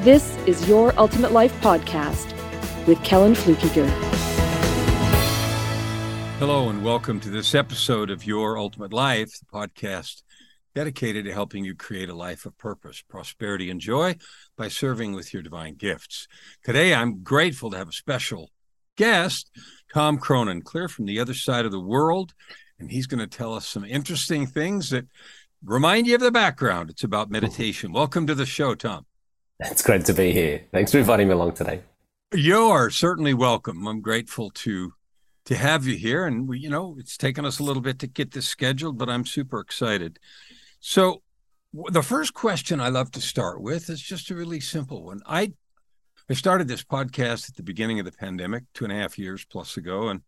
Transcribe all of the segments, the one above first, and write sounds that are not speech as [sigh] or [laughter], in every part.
this is Your Ultimate Life Podcast with Kellan Fluckiger. Hello, and welcome to this episode of Your Ultimate Life, the podcast dedicated to helping you create a life of purpose, prosperity, and joy by serving with your divine gifts. Today, I'm grateful to have a special guest, Tom Cronin, clear from the other side of the world. And he's going to tell us some interesting things that remind you of the background. It's about meditation. Welcome to the show, Tom. It's great to be here. Thanks for inviting me along today. You are certainly welcome. I'm grateful to to have you here, and we, you know, it's taken us a little bit to get this scheduled, but I'm super excited. So, the first question I love to start with is just a really simple one. I I started this podcast at the beginning of the pandemic, two and a half years plus ago, and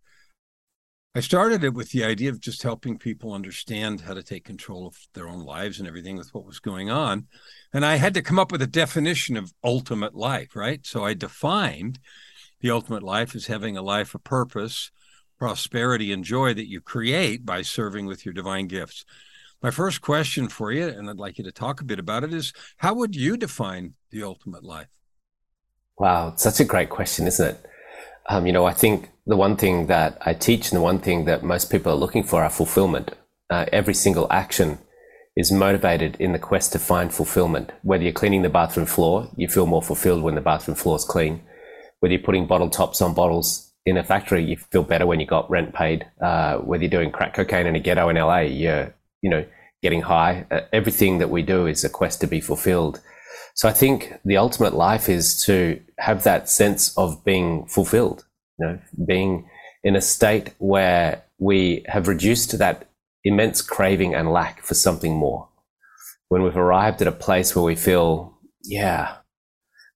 I started it with the idea of just helping people understand how to take control of their own lives and everything with what was going on. And I had to come up with a definition of ultimate life, right? So I defined the ultimate life as having a life of purpose, prosperity, and joy that you create by serving with your divine gifts. My first question for you, and I'd like you to talk a bit about it, is how would you define the ultimate life? Wow, such a great question, isn't it? Um, you know, I think the one thing that I teach and the one thing that most people are looking for are fulfillment. Uh, every single action is motivated in the quest to find fulfillment. Whether you're cleaning the bathroom floor, you feel more fulfilled when the bathroom floor is clean. Whether you're putting bottle tops on bottles in a factory, you feel better when you got rent paid. Uh, whether you're doing crack cocaine in a ghetto in LA, you're, you know, getting high. Uh, everything that we do is a quest to be fulfilled. So I think the ultimate life is to have that sense of being fulfilled, you know, being in a state where we have reduced that immense craving and lack for something more. When we've arrived at a place where we feel, yeah,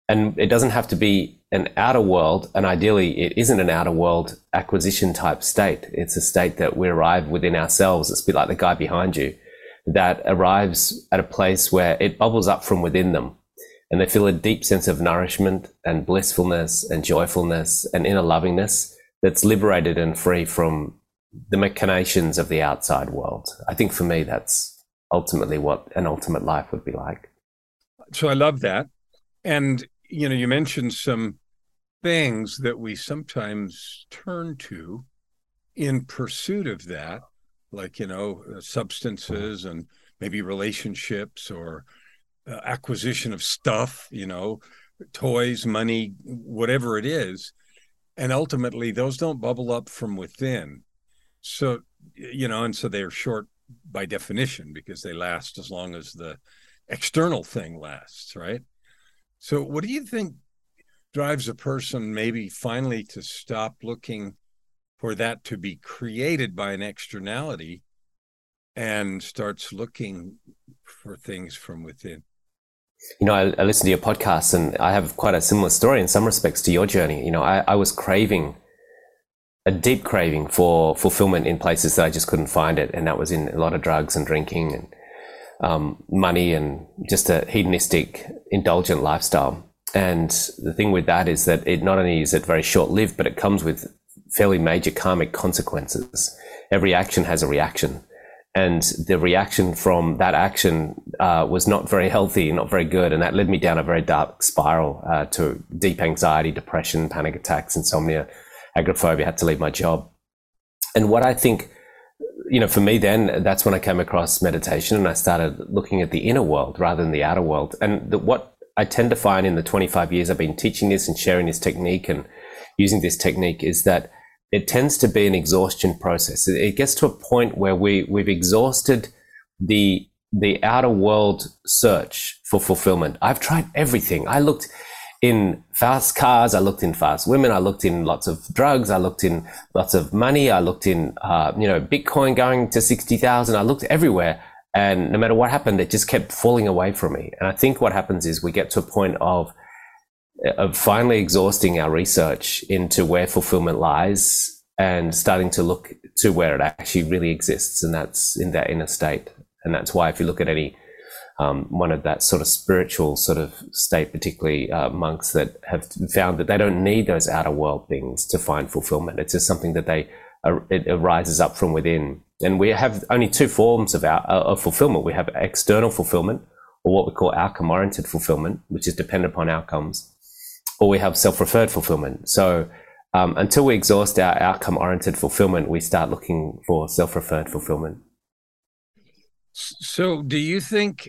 and it doesn't have to be an outer world, and ideally it isn't an outer world acquisition type state. It's a state that we arrive within ourselves. It's a bit like the guy behind you that arrives at a place where it bubbles up from within them and they feel a deep sense of nourishment and blissfulness and joyfulness and inner lovingness that's liberated and free from the machinations of the outside world. I think for me, that's ultimately what an ultimate life would be like. So I love that. And, you know, you mentioned some things that we sometimes turn to in pursuit of that, like, you know, substances and maybe relationships or uh, acquisition of stuff, you know, toys, money, whatever it is. And ultimately, those don't bubble up from within. So, you know, and so they're short by definition because they last as long as the external thing lasts, right? So, what do you think drives a person maybe finally to stop looking for that to be created by an externality and starts looking for things from within? You know, I, I listen to your podcast and I have quite a similar story in some respects to your journey. You know, I, I was craving a deep craving for fulfillment in places that I just couldn't find it. And that was in a lot of drugs and drinking and um, money and just a hedonistic, indulgent lifestyle. And the thing with that is that it not only is it very short lived, but it comes with fairly major karmic consequences. Every action has a reaction and the reaction from that action uh, was not very healthy, not very good, and that led me down a very dark spiral uh, to deep anxiety, depression, panic attacks, insomnia, agoraphobia. Had to leave my job, and what I think, you know, for me then, that's when I came across meditation, and I started looking at the inner world rather than the outer world. And the, what I tend to find in the 25 years I've been teaching this and sharing this technique and using this technique is that it tends to be an exhaustion process. It gets to a point where we we've exhausted the the outer world search for fulfillment. I've tried everything. I looked in fast cars. I looked in fast women. I looked in lots of drugs. I looked in lots of money. I looked in, uh, you know, Bitcoin going to 60,000. I looked everywhere. And no matter what happened, it just kept falling away from me. And I think what happens is we get to a point of of finally exhausting our research into where fulfillment lies and starting to look to where it actually really exists, and that's in that inner state. And that's why, if you look at any um, one of that sort of spiritual sort of state, particularly uh, monks that have found that they don't need those outer world things to find fulfillment. It's just something that they uh, it arises up from within. And we have only two forms of our uh, of fulfillment. We have external fulfillment, or what we call outcome oriented fulfillment, which is dependent upon outcomes, or we have self referred fulfillment. So um, until we exhaust our outcome oriented fulfillment, we start looking for self referred fulfillment. So, do you think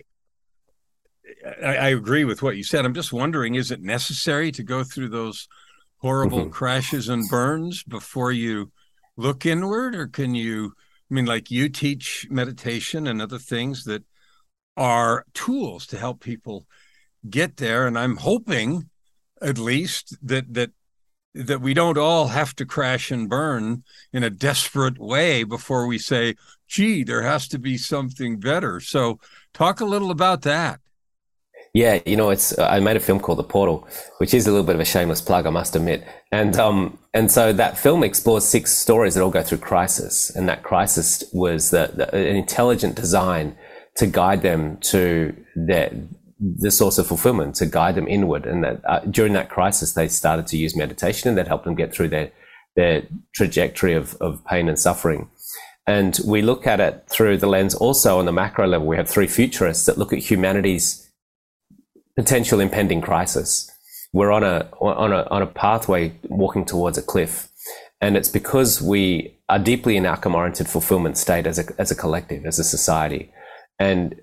I, I, agree with what you said. I'm just wondering, is it necessary to go through those horrible mm-hmm. crashes and burns before you look inward, or can you? I mean, like you teach meditation and other things that are tools to help people get there, and I'm hoping, at least, that that that we don't all have to crash and burn in a desperate way before we say, "Gee, there has to be something better." So, talk a little about that. Yeah, you know, it's I made a film called The Portal, which is a little bit of a shameless plug, I must admit. And um, and so that film explores six stories that all go through crisis, and that crisis was the, the an intelligent design to guide them to their the source of fulfillment, to guide them inward. And that uh, during that crisis, they started to use meditation, and that helped them get through their their trajectory of of pain and suffering. And we look at it through the lens also on the macro level. We have three futurists that look at humanity's potential impending crisis. We're on a on a on a pathway walking towards a cliff, and it's because we are deeply in outcome oriented fulfillment state as a as a collective, as a society, and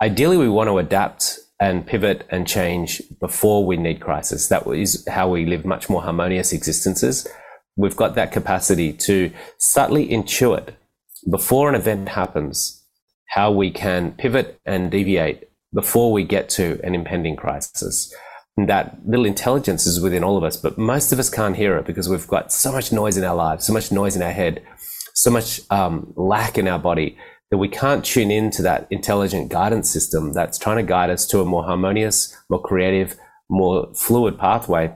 ideally we want to adapt and pivot and change before we need crisis. That is how we live much more harmonious existences. We've got that capacity to subtly intuit before an event happens how we can pivot and deviate before we get to an impending crisis. And that little intelligence is within all of us, but most of us can't hear it because we've got so much noise in our lives, so much noise in our head, so much um, lack in our body that we can't tune into that intelligent guidance system that's trying to guide us to a more harmonious, more creative, more fluid pathway.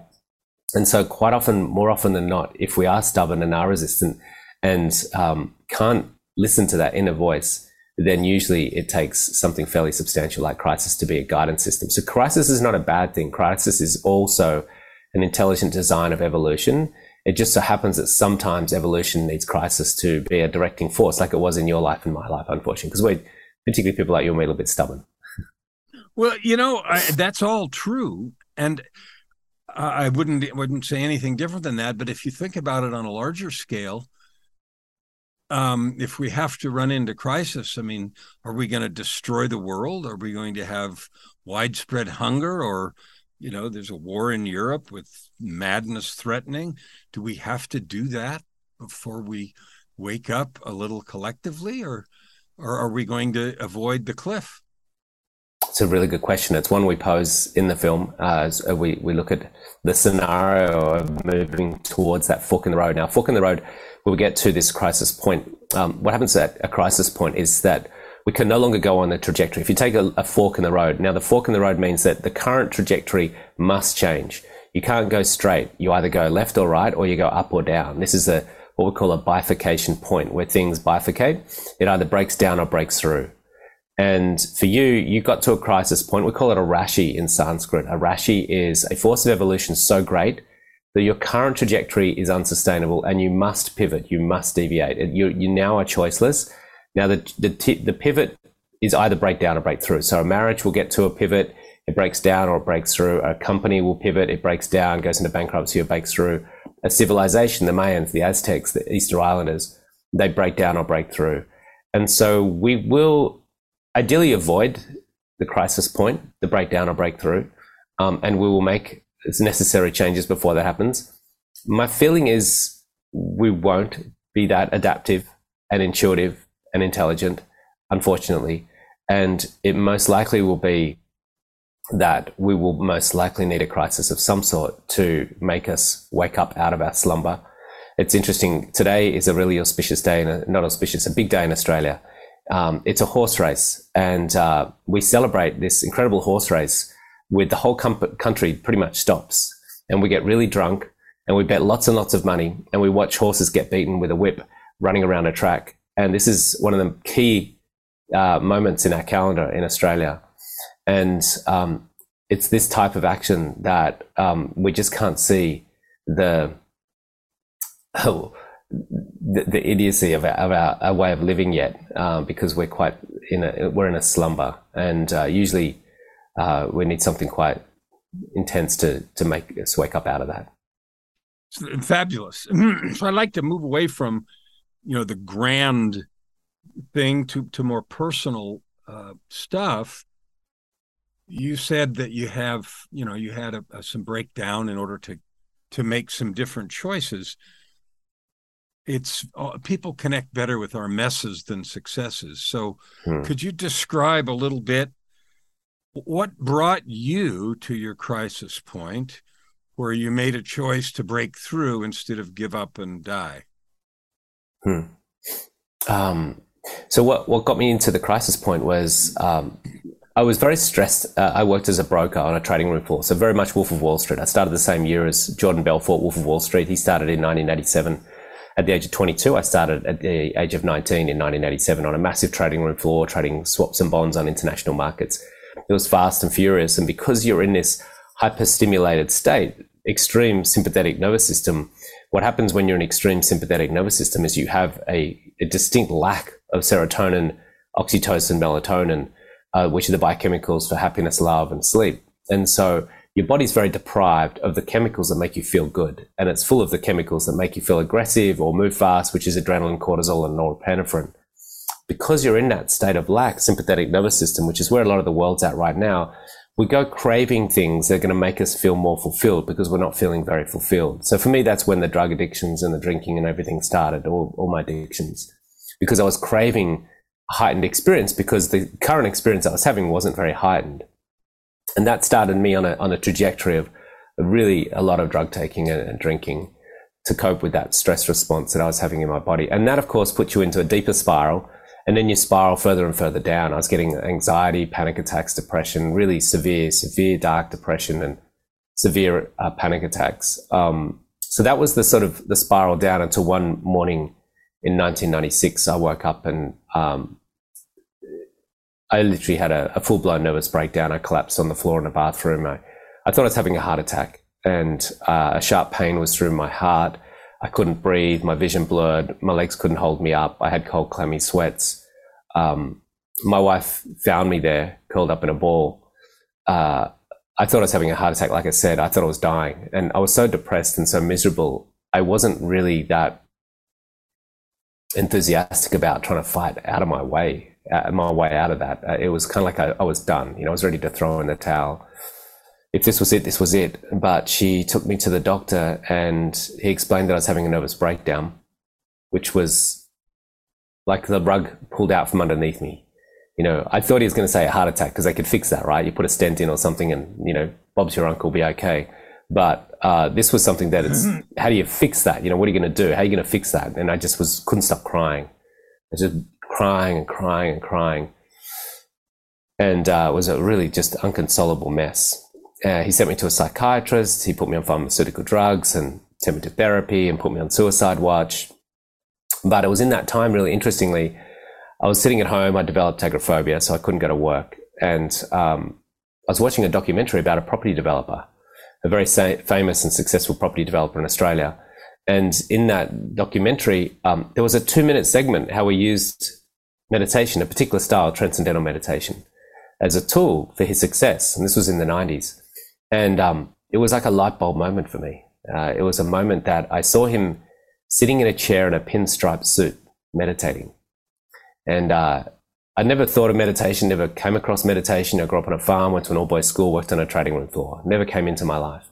And so, quite often, more often than not, if we are stubborn and are resistant and um, can't listen to that inner voice, then usually it takes something fairly substantial like crisis to be a guidance system. So crisis is not a bad thing. Crisis is also an intelligent design of evolution. It just so happens that sometimes evolution needs crisis to be a directing force, like it was in your life and my life, unfortunately, because we're particularly people like you and me a little bit stubborn. Well, you know, I, that's all true, and I wouldn't wouldn't say anything different than that. But if you think about it on a larger scale, um, if we have to run into crisis, I mean, are we going to destroy the world? Are we going to have widespread hunger? Or, you know, there's a war in Europe with madness threatening. Do we have to do that before we wake up a little collectively? Or, or are we going to avoid the cliff? It's a really good question. It's one we pose in the film. Uh, we, we look at the scenario of moving towards that fork in the road. Now, fork in the road we get to this crisis point, um, what happens at a crisis point is that we can no longer go on the trajectory. If you take a, a, fork in the road, now the fork in the road means that the current trajectory must change. You can't go straight. You either go left or right, or you go up or down. This is a what we call a bifurcation point, where things bifurcate. It either breaks down or breaks through. And for you, you got to a crisis point. We call it a rashi in Sanskrit. A rashi is a force of evolution so great that your current trajectory is unsustainable and you must pivot, you must deviate. You, you now are choiceless. Now, the, the, the pivot is either break down or break through. So a marriage will get to a pivot, it breaks down or it breaks through. A company will pivot, it breaks down, goes into bankruptcy or breaks through. A civilization, the Mayans, the Aztecs, the Easter Islanders, they break down or break through. And so we will ideally avoid the crisis point, the breakdown or breakthrough, um, and we will make necessary changes before that happens. My feeling is we won't be that adaptive and intuitive and intelligent, unfortunately. And it most likely will be that we will most likely need a crisis of some sort to make us wake up out of our slumber. It's interesting. Today is a really auspicious day, and not auspicious, a big day in Australia. Um, it's a horse race, and uh, we celebrate this incredible horse race with the whole com- country pretty much stops and we get really drunk and we bet lots and lots of money and we watch horses get beaten with a whip running around a track. And this is one of the key uh, moments in our calendar in Australia. And um, it's this type of action that um, we just can't see the, oh, the, the, idiocy of our, of our, our, way of living yet um, because we're quite in a we're in a slumber and uh, usually uh, we need something quite intense to to make us wake up out of that. Fabulous. [clears throat] so I'd like to move away from you know the grand thing to to more personal uh, stuff. You said that you have you know you had a, a, some breakdown in order to to make some different choices. It's uh, people connect better with our messes than successes. So, hmm. could you describe a little bit what brought you to your crisis point where you made a choice to break through instead of give up and die? Hmm. Um, so what what got me into the crisis point was um, I was very stressed. Uh, I worked as a broker on a trading room floor, so very much Wolf of Wall Street. I started the same year as Jordan Belfort, Wolf of Wall Street. He started in 1987. At the age of 22, I started at the age of 19 in 1987 on a massive trading room floor, trading swaps and bonds on international markets. It was fast and furious, and because you're in this hyper-stimulated state, extreme sympathetic nervous system, what happens when you're in extreme sympathetic nervous system is you have a, a distinct lack of serotonin, oxytocin, melatonin, uh, which are the biochemicals for happiness, love, and sleep. And so your body's very deprived of the chemicals that make you feel good. And it's full of the chemicals that make you feel aggressive or move fast, which is adrenaline, cortisol, and norepinephrine. Because you're in that state of lack, sympathetic nervous system, which is where a lot of the world's at right now, we go craving things that are going to make us feel more fulfilled because we're not feeling very fulfilled. So for me, that's when the drug addictions and the drinking and everything started, all, all my addictions, because I was craving heightened experience because the current experience I was having wasn't very heightened. And that started me on a, on a trajectory of really a lot of drug taking and, and drinking to cope with that stress response that I was having in my body. And that, of course, puts you into a deeper spiral and then you spiral further and further down. I was getting anxiety, panic attacks, depression, really severe, severe dark depression and severe uh, panic attacks. Um, so that was the sort of the spiral down until one morning in 1996, I woke up and um, I literally had a, a full blown nervous breakdown. I collapsed on the floor in the bathroom. I, I thought I was having a heart attack and uh, a sharp pain was through my heart. I couldn't breathe. My vision blurred. My legs couldn't hold me up. I had cold, clammy sweats. Um, my wife found me there, curled up in a ball. Uh, I thought I was having a heart attack. Like I said, I thought I was dying, and I was so depressed and so miserable. I wasn't really that enthusiastic about trying to fight out of my way, uh, my way out of that. Uh, it was kind of like I, I was done. You know, I was ready to throw in the towel if this was it, this was it. But she took me to the doctor and he explained that I was having a nervous breakdown, which was like the rug pulled out from underneath me. You know, I thought he was going to say a heart attack because they could fix that, right? You put a stent in or something and, you know, Bob's your uncle, be okay. But uh, this was something that it's, how do you fix that? You know, what are you going to do? How are you going to fix that? And I just was, couldn't stop crying. I was just crying and crying and crying. And uh, it was a really just unconsolable mess uh, he sent me to a psychiatrist. He put me on pharmaceutical drugs and sent me to therapy and put me on suicide watch. But it was in that time, really interestingly, I was sitting at home. I developed agoraphobia, so I couldn't go to work. And um, I was watching a documentary about a property developer, a very sa- famous and successful property developer in Australia. And in that documentary, um, there was a two minute segment how we used meditation, a particular style, of transcendental meditation, as a tool for his success. And this was in the 90s. And um, it was like a light bulb moment for me. Uh, it was a moment that I saw him sitting in a chair in a pinstripe suit, meditating. And uh, I never thought of meditation, never came across meditation. I grew up on a farm, went to an all boys school, worked on a trading room floor, never came into my life.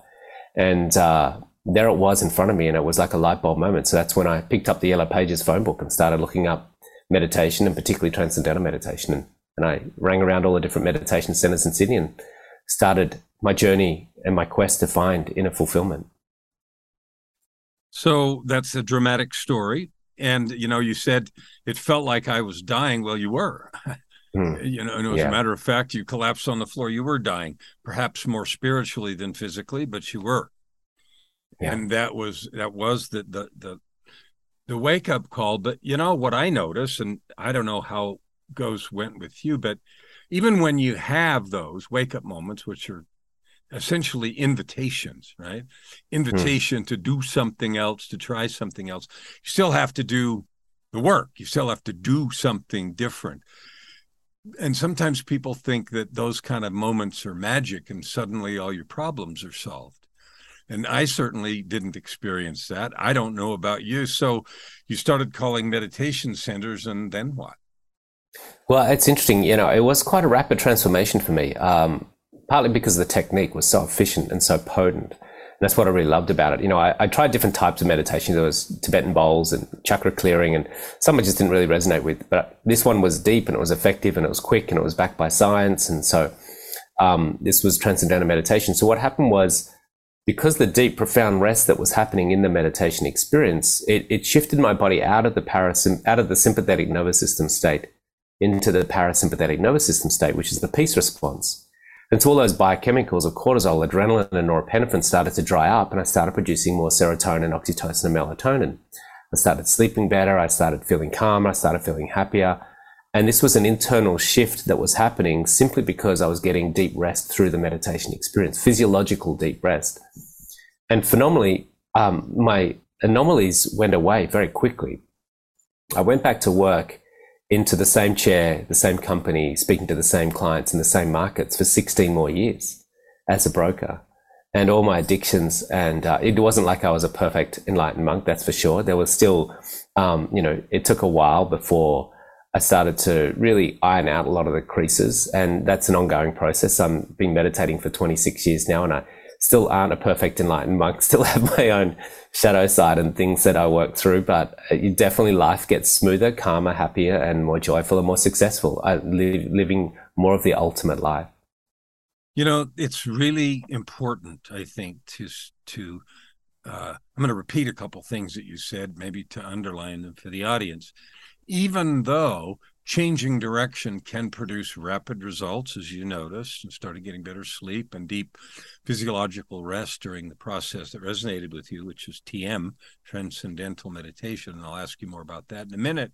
And uh, there it was in front of me, and it was like a light bulb moment. So that's when I picked up the Yellow Pages phone book and started looking up meditation and particularly transcendental meditation. And, and I rang around all the different meditation centers in Sydney and started my journey and my quest to find inner fulfillment. So that's a dramatic story. And, you know, you said it felt like I was dying. Well, you were. [laughs] Mm. You know, and as yeah. a matter of fact, you collapsed on the floor. You were dying, perhaps more spiritually than physically, but you were. Yeah. And that was that was the the the the wake up call. But you know what I notice, and I don't know how goes went with you, but even when you have those wake up moments, which are essentially invitations, right? Invitation mm. to do something else, to try something else. You still have to do the work. You still have to do something different. And sometimes people think that those kind of moments are magic and suddenly all your problems are solved. And I certainly didn't experience that. I don't know about you. So you started calling meditation centers, and then what? Well, it's interesting. You know, it was quite a rapid transformation for me, um, partly because the technique was so efficient and so potent. And that's what I really loved about it. You know, I, I, tried different types of meditation. There was Tibetan bowls and chakra clearing, and some I just didn't really resonate with. But this one was deep and it was effective and it was quick and it was backed by science. And so um, this was transcendental meditation. So what happened was, because the deep, profound rest that was happening in the meditation experience, it, it shifted my body out of the parasym- out of the sympathetic nervous system state into the parasympathetic nervous system state, which is the peace response. And so all those biochemicals of cortisol, adrenaline, and norepinephrine started to dry up, and I started producing more serotonin, oxytocin, and melatonin. I started sleeping better. I started feeling calmer. I started feeling happier. And this was an internal shift that was happening simply because I was getting deep rest through the meditation experience, physiological deep rest. And phenomenally, um, my anomalies went away very quickly. I went back to work into the same chair, the same company, speaking to the same clients in the same markets for 16 more years as a broker. And all my addictions, and uh, it wasn't like I was a perfect enlightened monk, that's for sure. There was still, um, you know, it took a while before I started to really iron out a lot of the creases. And that's an ongoing process. I've been meditating for 26 years now, and I still aren't a perfect enlightened monk, [laughs] still have my own shadow side and things that I work through, but definitely life gets smoother, calmer, happier, and more joyful and more successful. I live living more of the ultimate life. You know, it's really important, I think, to to uh, I'm going to repeat a couple things that you said, maybe to underline them for the audience. Even though changing direction can produce rapid results, as you noticed, and started getting better sleep and deep physiological rest during the process that resonated with you, which is TM, transcendental meditation. And I'll ask you more about that in a minute.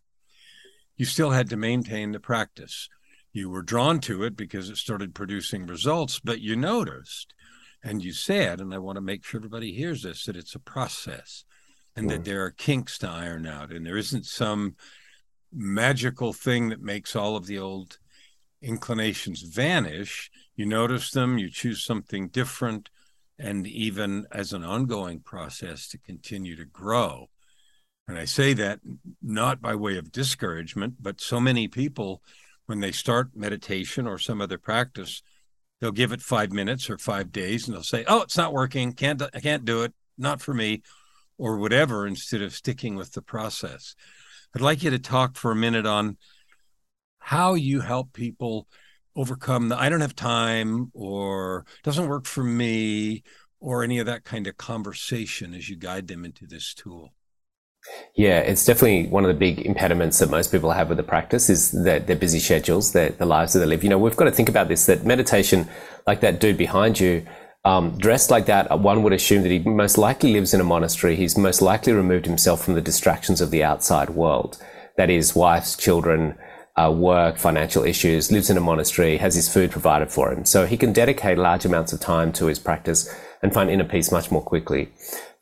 You still had to maintain the practice. You were drawn to it because it started producing results, but you noticed and you said, and I want to make sure everybody hears this, that it's a process and that mm-hmm. there are kinks to iron out and there isn't some magical thing that makes all of the old inclinations vanish. You notice them, you choose something different, and even as an ongoing process to continue to grow. And I say that not by way of discouragement, but so many people, when they start meditation or some other practice, they'll give it five minutes or five days and they'll say, Oh, it's not working. Can't, I can't do it. Not for me or whatever, instead of sticking with the process. I'd like you to talk for a minute on how you help people overcome the I don't have time or doesn't work for me or any of that kind of conversation as you guide them into this tool. Yeah, it's definitely one of the big impediments that most people have with the practice is that their busy schedules, their, the lives that they live. You know, we've got to think about this that meditation, like that dude behind you, um, dressed like that, one would assume that he most likely lives in a monastery. He's most likely removed himself from the distractions of the outside world. That is, wives, children, uh, work, financial issues, lives in a monastery, has his food provided for him. So he can dedicate large amounts of time to his practice and find inner peace much more quickly.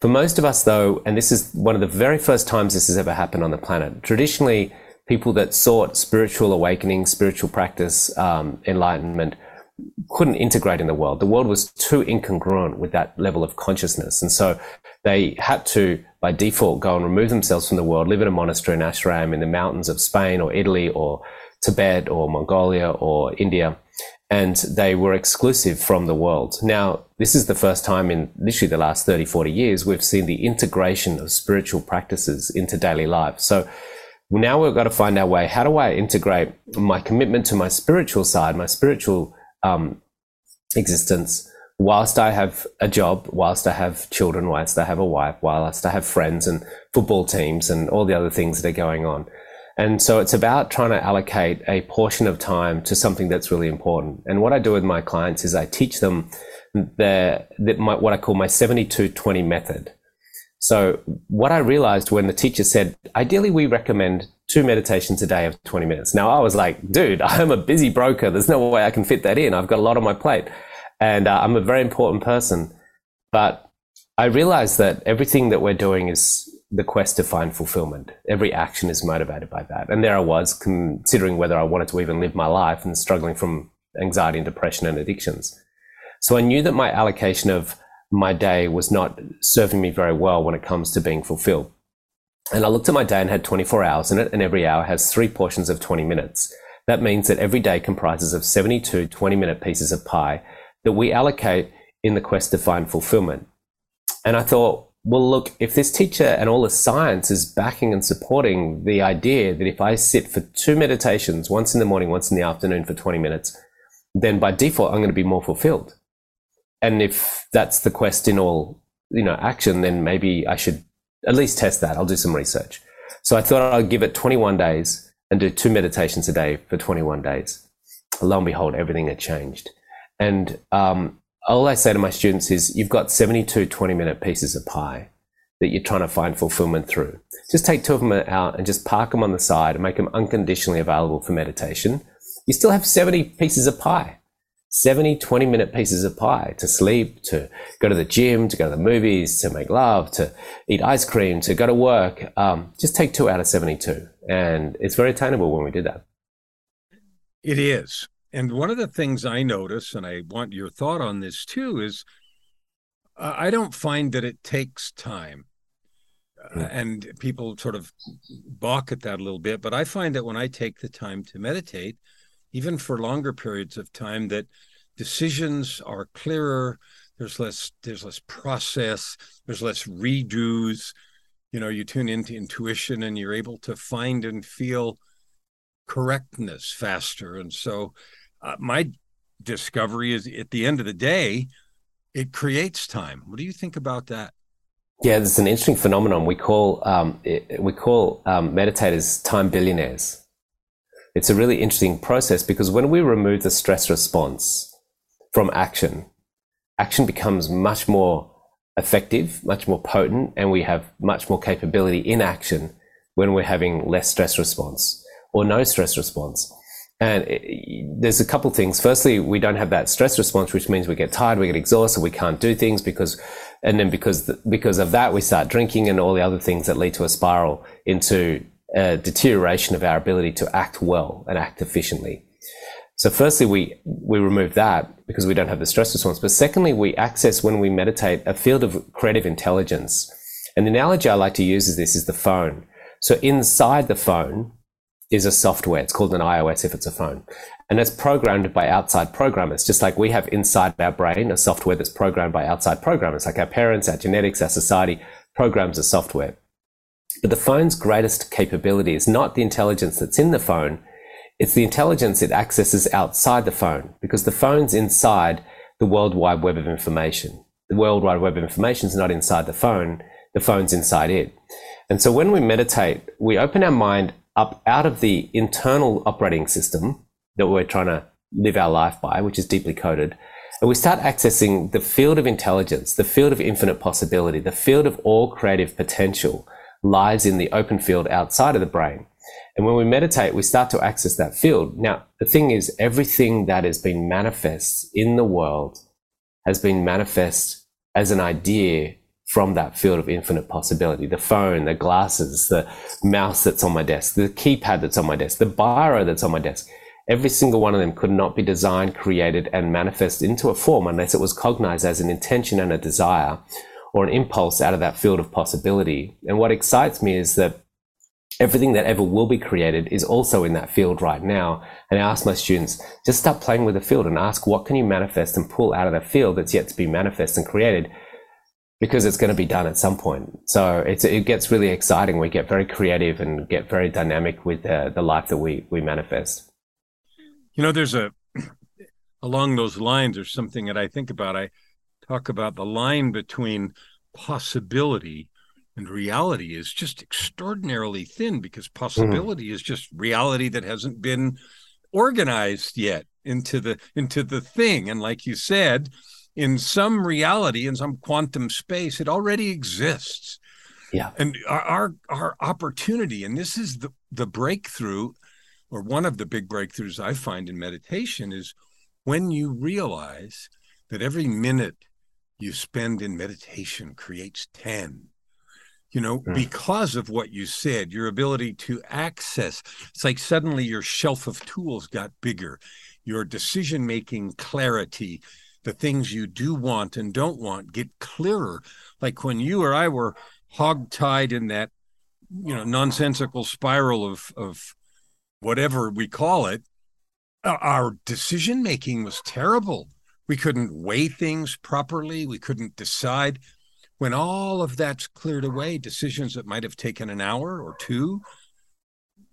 For most of us, though, and this is one of the very first times this has ever happened on the planet, traditionally, people that sought spiritual awakening, spiritual practice, um, enlightenment, couldn't integrate in the world. The world was too incongruent with that level of consciousness. And so they had to, by default, go and remove themselves from the world, live in a monastery, an ashram in the mountains of Spain or Italy or Tibet or Mongolia or India. And they were exclusive from the world. Now, this is the first time in literally the last 30, 40 years we've seen the integration of spiritual practices into daily life. So now we've got to find our way. How do I integrate my commitment to my spiritual side, my spiritual um, existence whilst I have a job, whilst I have children, whilst I have a wife, whilst I have friends and football teams and all the other things that are going on. And so it's about trying to allocate a portion of time to something that's really important. And what I do with my clients is I teach them the, the my, what I call my 72 20 method. So what I realized when the teacher said, ideally we recommend two meditations a day of 20 minutes. Now I was like, dude, [laughs] I'm a busy broker. There's no way I can fit that in. I've got a lot on my plate and uh, I'm a very important person. But I realized that everything that we're doing is the quest to find fulfillment. Every action is motivated by that. And there I was considering whether I wanted to even live my life and struggling from anxiety and depression and addictions. So I knew that my allocation of my day was not serving me very well when it comes to being fulfilled. And I looked at my day and had 24 hours in it, and every hour has three portions of 20 minutes. That means that every day comprises of 72 20 minute pieces of pie that we allocate in the quest to find fulfillment. And I thought, well, look, if this teacher and all the science is backing and supporting the idea that if I sit for two meditations, once in the morning, once in the afternoon for 20 minutes, then by default, I'm going to be more fulfilled. And if that's the quest in all, you know, action, then maybe I should at least test that. I'll do some research. So I thought I'd give it 21 days and do two meditations a day for 21 days. Lo and behold, everything had changed. And um, all I say to my students is you've got 72 20 minute pieces of pie that you're trying to find fulfillment through. Just take two of them out and just park them on the side and make them unconditionally available for meditation. You still have 70 pieces of pie. 70 20 minute pieces of pie to sleep, to go to the gym, to go to the movies, to make love, to eat ice cream, to go to work. Um, just take two out of 72. And it's very attainable when we do that. It is. And one of the things I notice, and I want your thought on this too, is uh, I don't find that it takes time. Uh, and people sort of balk at that a little bit. But I find that when I take the time to meditate, even for longer periods of time, that decisions are clearer. There's less. There's less process. There's less redos. You know, you tune into intuition, and you're able to find and feel correctness faster. And so, uh, my discovery is at the end of the day, it creates time. What do you think about that? Yeah, there's an interesting phenomenon we call um, we call um, meditators time billionaires. It's a really interesting process because when we remove the stress response from action, action becomes much more effective, much more potent, and we have much more capability in action when we're having less stress response or no stress response. And it, there's a couple things. Firstly, we don't have that stress response, which means we get tired, we get exhausted, we can't do things because, and then because because of that, we start drinking and all the other things that lead to a spiral into a deterioration of our ability to act well and act efficiently. So, firstly, we we remove that because we don't have the stress response. But secondly, we access when we meditate a field of creative intelligence. And the analogy I like to use is this: is the phone. So inside the phone, is a software. It's called an iOS if it's a phone. And it's programmed by outside programmers, just like we have inside our brain a software that's programmed by outside programmers, like our parents, our genetics, our society programs a software. But the phone's greatest capability is not the intelligence that's in the phone, it's the intelligence it accesses outside the phone, because the phone's inside the World Wide Web of information. The World Wide Web of information is not inside the phone, the phone's inside it. And so when we meditate, we open our mind up out of the internal operating system that we're trying to live our life by, which is deeply coded. And we start accessing the field of intelligence, the field of infinite possibility, the field of all creative potential lies in the open field outside of the brain. And when we meditate, we start to access that field. Now, the thing is, everything that has been manifest in the world has been manifest as an idea from that field of infinite possibility. The phone, the glasses, the mouse that's on my desk, the keypad that's on my desk, the biro that's on my desk. Every single one of them could not be designed, created, and manifest into a form unless it was cognized as an intention and a desire or an impulse out of that field of possibility. And what excites me is that everything that ever will be created is also in that field right now. And I ask my students, just start playing with the field and ask what can you manifest and pull out of that field that's yet to be manifest and created because it's going to be done at some point. So it gets really exciting. We get very creative and get very dynamic with the, the life that we, we manifest. You know, there's a, [clears throat] along those lines, there's something that I think about. I talk about the line between possibility and reality is just extraordinarily thin because mm-hmm. possibility mm. is just reality that hasn't been organized yet into the into the thing and like you said in some reality in some quantum space it already exists yeah and our our, our opportunity and this is the the breakthrough or one of the big breakthroughs i find in meditation is when you realize that every minute you spend in meditation creates 10 you know mm. because of what you said your ability to access it's like suddenly your shelf of tools got bigger. Your decision making clarity the things you do want and don't want get clearer. Like when you or i were hog-tied in that you know nonsensical spiral of of whatever we call it our decision making was terrible we couldn't weigh things properly we couldn't decide when all of that's cleared away, decisions that might have taken an hour or two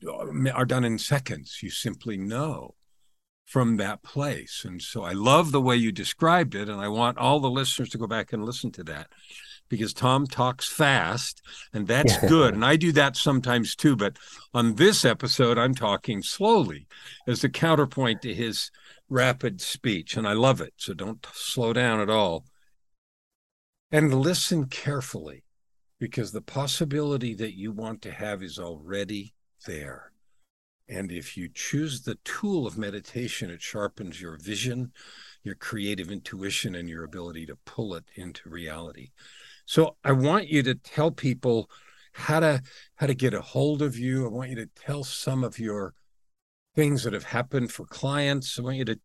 uh, are done in seconds. You simply know from that place. And so I love the way you described it. And I want all the listeners to go back and listen to that because Tom talks fast and that's good. And I do that sometimes too. But on this episode, I'm talking slowly as a counterpoint to his rapid speech. And I love it. So don't slow down at all and listen carefully because the possibility that you want to have is already there. And if you choose the tool of meditation, it sharpens your vision, your creative intuition, and your ability to pull it into reality. So I want you to tell people how to how to get a hold of you. I want you to tell some of your things that have happened for clients. I want you to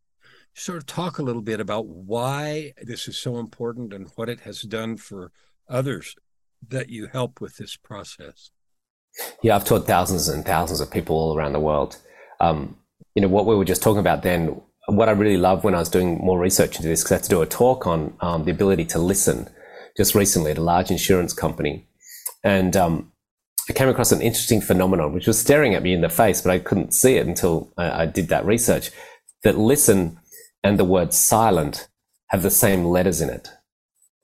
sort of talk a little bit about why this is so important and what it has done for others that you help with this process? Yeah, I've taught thousands and thousands of people all around the world. Um, you know, what we were just talking about then, what I really loved when I was doing more research into this, because I had to do a talk on um, the ability to listen just recently at a large insurance company. And um, I came across an interesting phenomenon, which was staring at me in the face, but I couldn't see it until I, I did that research. That listen and the word silent have the same letters in it.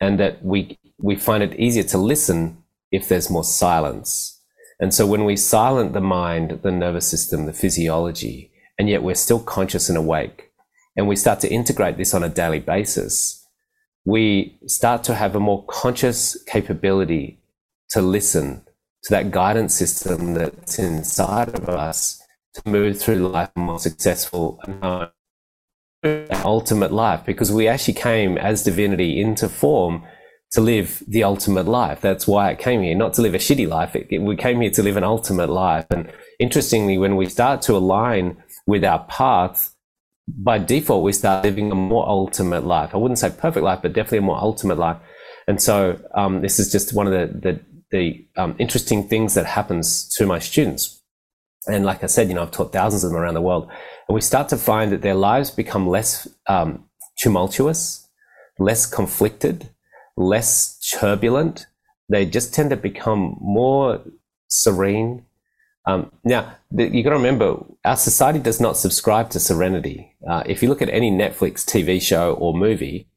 And that we, we find it easier to listen if there's more silence. And so when we silent the mind, the nervous system, the physiology, and yet we're still conscious and awake, and we start to integrate this on a daily basis, we start to have a more conscious capability to listen to that guidance system that's inside of us to move through life more successful and ultimate life because we actually came as divinity into form to live the ultimate life. That's why it came here, not to live a shitty life. It, it, we came here to live an ultimate life. And interestingly, when we start to align with our path, by default, we start living a more ultimate life. I wouldn't say perfect life, but definitely a more ultimate life. And so um, this is just one of the, the, the um, interesting things that happens to my students. And like I said, you know, I've taught thousands of them around the world. And we start to find that their lives become less um, tumultuous, less conflicted, less turbulent. They just tend to become more serene. Um, now, the, you got to remember, our society does not subscribe to serenity. Uh, if you look at any Netflix TV show or movie,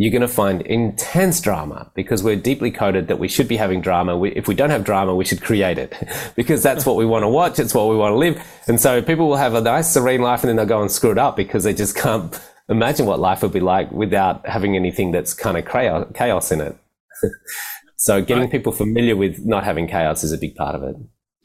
you're going to find intense drama because we're deeply coded that we should be having drama. We, if we don't have drama, we should create it [laughs] because that's what we want to watch. It's what we want to live. And so people will have a nice, serene life and then they'll go and screw it up because they just [laughs] can't imagine what life would be like without having anything that's kind of chaos in it. [laughs] so getting people familiar with not having chaos is a big part of it.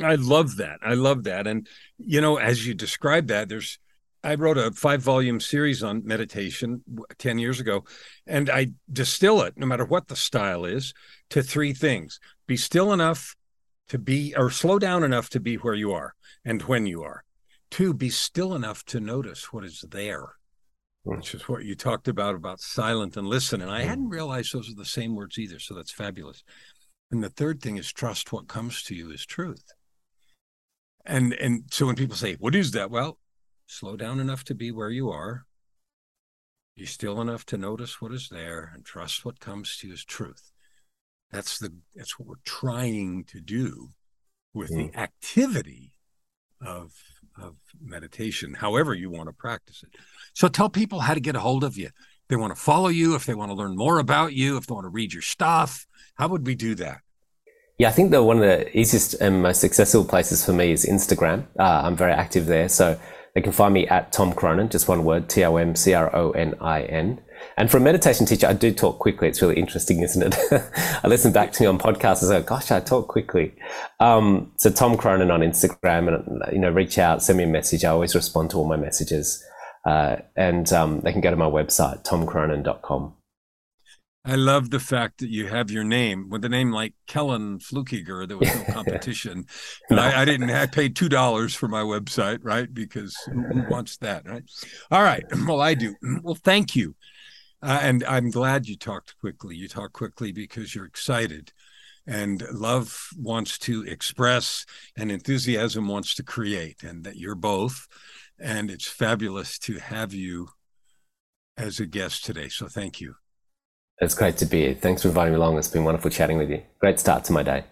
I love that. I love that. And, you know, as you describe that, there's, I wrote a five volume series on meditation 10 years ago, and I distill it, no matter what the style is, to three things be still enough to be, or slow down enough to be where you are and when you are. Two, be still enough to notice what is there, which is what you talked about, about silent and listen. And I hmm. hadn't realized those are the same words either. So that's fabulous. And the third thing is trust what comes to you is truth. And and so when people say, What is that? Well, slow down enough to be where you are, be still enough to notice what is there, and trust what comes to you as truth. That's the that's what we're trying to do with mm. the activity of of meditation, however you want to practice it. So tell people how to get a hold of you. If they want to follow you, if they want to learn more about you, if they want to read your stuff, how would we do that? Yeah, I think that one of the easiest and most accessible places for me is Instagram. Uh, I'm very active there. So they can find me at Tom Cronin, just one word, T O M C R O N I N. And for a meditation teacher, I do talk quickly. It's really interesting, isn't it? [laughs] I listen back to me on podcasts and say, gosh, I talk quickly. Um, so Tom Cronin on Instagram and, you know, reach out, send me a message. I always respond to all my messages. Uh, and um, they can go to my website, tomcronin.com. I love the fact that you have your name with a name like Kellan Fluckiger. There was no [laughs] competition. no. I, I, didn't. I paid two dollars for my website, right? Because who wants that, right? All right. [clears throat] Well, I do. [clears throat] Well, thank you, uh, and I'm glad you talked quickly. You talk quickly because you're excited, and love wants to express, and enthusiasm wants to create, and that you're both. And it's fabulous to have you as a guest today. So thank you. It's great to be here. Thanks for inviting me along. It's been wonderful chatting with you. Great start to my day.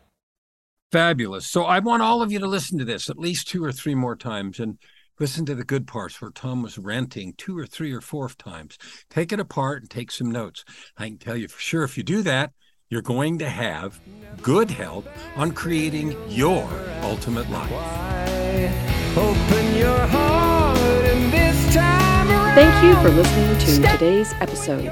Fabulous. So I want all of you to listen to this at least two or three more times and listen to the good parts where Tom was ranting two or three or four times. Take it apart and take some notes. I can tell you for sure if you do that, you're going to have good help on creating your ultimate life. Thank you for listening to today's episode.